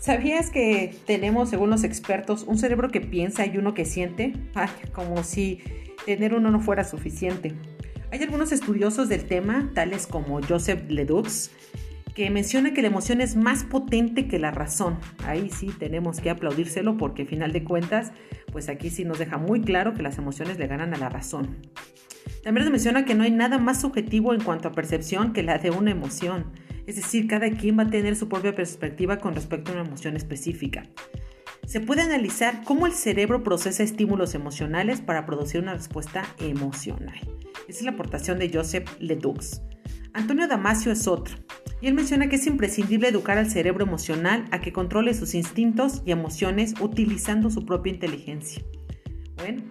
¿Sabías que tenemos, según los expertos, un cerebro que piensa y uno que siente? Como si tener uno no fuera suficiente. Hay algunos estudiosos del tema, tales como Joseph Ledoux, que menciona que la emoción es más potente que la razón. Ahí sí tenemos que aplaudírselo porque, final de cuentas, pues aquí sí nos deja muy claro que las emociones le ganan a la razón. También nos menciona que no hay nada más subjetivo en cuanto a percepción que la de una emoción. Es decir, cada quien va a tener su propia perspectiva con respecto a una emoción específica. Se puede analizar cómo el cerebro procesa estímulos emocionales para producir una respuesta emocional. Esa es la aportación de Joseph Ledoux. Antonio Damasio es otro, y él menciona que es imprescindible educar al cerebro emocional a que controle sus instintos y emociones utilizando su propia inteligencia. Bueno,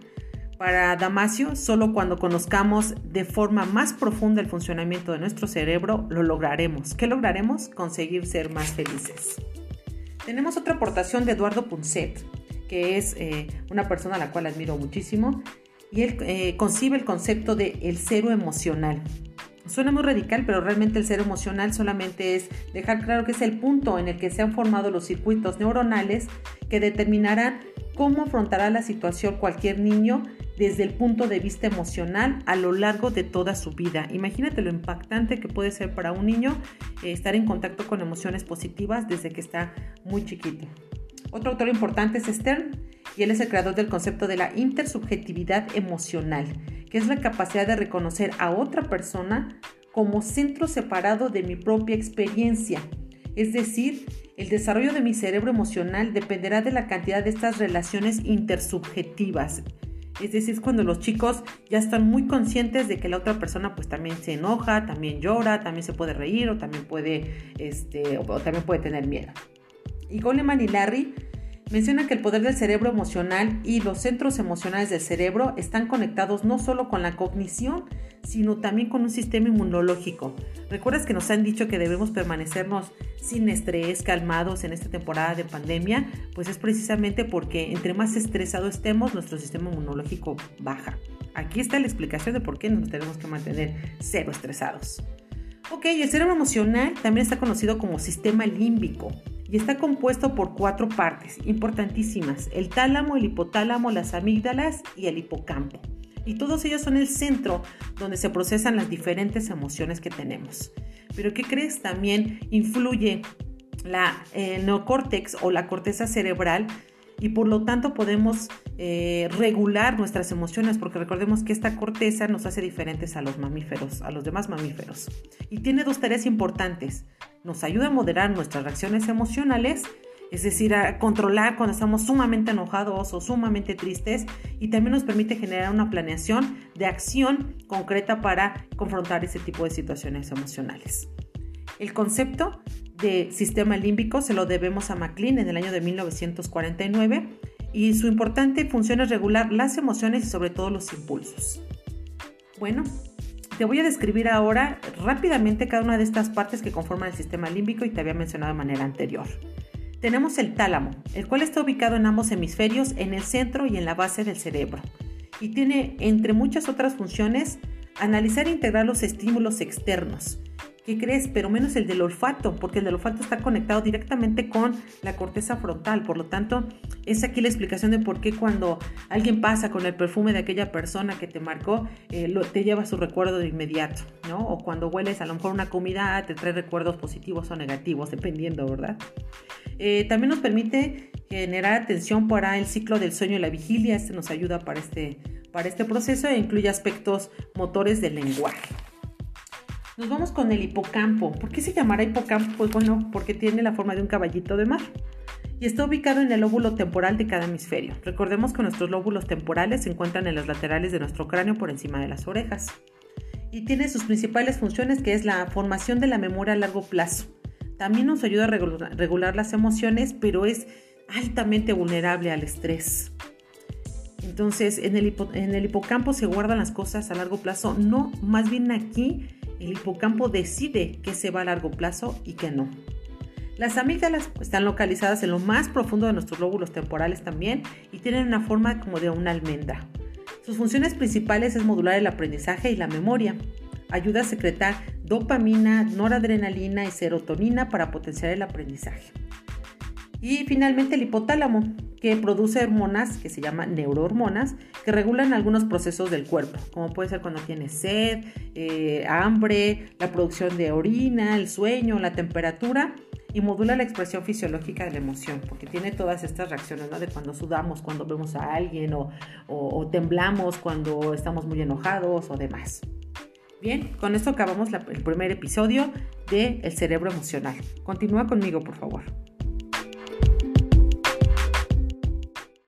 para Damasio, solo cuando conozcamos de forma más profunda el funcionamiento de nuestro cerebro, lo lograremos. ¿Qué lograremos? Conseguir ser más felices. Tenemos otra aportación de Eduardo Punset, que es eh, una persona a la cual admiro muchísimo, y él eh, concibe el concepto de el cero emocional. Suena muy radical, pero realmente el ser emocional solamente es dejar claro que es el punto en el que se han formado los circuitos neuronales que determinarán cómo afrontará la situación cualquier niño desde el punto de vista emocional a lo largo de toda su vida. Imagínate lo impactante que puede ser para un niño eh, estar en contacto con emociones positivas desde que está muy chiquito. Otro autor importante es Stern y él es el creador del concepto de la intersubjetividad emocional que es la capacidad de reconocer a otra persona como centro separado de mi propia experiencia. Es decir, el desarrollo de mi cerebro emocional dependerá de la cantidad de estas relaciones intersubjetivas. Es decir, es cuando los chicos ya están muy conscientes de que la otra persona pues también se enoja, también llora, también se puede reír o también puede, este, o también puede tener miedo. Y Goleman y Larry Menciona que el poder del cerebro emocional y los centros emocionales del cerebro están conectados no solo con la cognición, sino también con un sistema inmunológico. ¿Recuerdas que nos han dicho que debemos permanecernos sin estrés, calmados en esta temporada de pandemia? Pues es precisamente porque entre más estresado estemos, nuestro sistema inmunológico baja. Aquí está la explicación de por qué nos tenemos que mantener cero estresados. Ok, el cerebro emocional también está conocido como sistema límbico y está compuesto por cuatro partes importantísimas, el tálamo, el hipotálamo, las amígdalas y el hipocampo. Y todos ellos son el centro donde se procesan las diferentes emociones que tenemos. Pero ¿qué crees? También influye la eh, neocórtex o la corteza cerebral y por lo tanto podemos eh, regular nuestras emociones porque recordemos que esta corteza nos hace diferentes a los mamíferos, a los demás mamíferos. Y tiene dos tareas importantes. Nos ayuda a moderar nuestras reacciones emocionales, es decir, a controlar cuando estamos sumamente enojados o sumamente tristes y también nos permite generar una planeación de acción concreta para confrontar ese tipo de situaciones emocionales. El concepto de sistema límbico se lo debemos a MacLean en el año de 1949 y su importante función es regular las emociones y sobre todo los impulsos. Bueno, te voy a describir ahora rápidamente cada una de estas partes que conforman el sistema límbico y te había mencionado de manera anterior. Tenemos el tálamo, el cual está ubicado en ambos hemisferios, en el centro y en la base del cerebro, y tiene, entre muchas otras funciones, analizar e integrar los estímulos externos, ¿Qué crees? Pero menos el del olfato, porque el del olfato está conectado directamente con la corteza frontal. Por lo tanto, es aquí la explicación de por qué cuando alguien pasa con el perfume de aquella persona que te marcó, eh, te lleva su recuerdo de inmediato, ¿no? O cuando hueles a lo mejor una comida, te trae recuerdos positivos o negativos, dependiendo, ¿verdad? Eh, también nos permite generar atención para el ciclo del sueño y la vigilia. Este nos ayuda para este, para este proceso e incluye aspectos motores del lenguaje. Nos vamos con el hipocampo. ¿Por qué se llamará hipocampo? Pues bueno, porque tiene la forma de un caballito de mar y está ubicado en el lóbulo temporal de cada hemisferio. Recordemos que nuestros lóbulos temporales se encuentran en los laterales de nuestro cráneo por encima de las orejas. Y tiene sus principales funciones que es la formación de la memoria a largo plazo. También nos ayuda a regular las emociones, pero es altamente vulnerable al estrés. Entonces, en el, en el hipocampo se guardan las cosas a largo plazo, no, más bien aquí el hipocampo decide qué se va a largo plazo y qué no. Las amígdalas están localizadas en lo más profundo de nuestros lóbulos temporales también y tienen una forma como de una almendra. Sus funciones principales es modular el aprendizaje y la memoria. Ayuda a secretar dopamina, noradrenalina y serotonina para potenciar el aprendizaje. Y finalmente el hipotálamo, que produce hormonas que se llaman neurohormonas, que regulan algunos procesos del cuerpo, como puede ser cuando tienes sed, eh, hambre, la producción de orina, el sueño, la temperatura, y modula la expresión fisiológica de la emoción, porque tiene todas estas reacciones, ¿no? De cuando sudamos, cuando vemos a alguien, o, temblamos cuando estamos muy enojados o demás. Bien, con esto acabamos el primer episodio de El cerebro emocional. Continúa conmigo, por favor.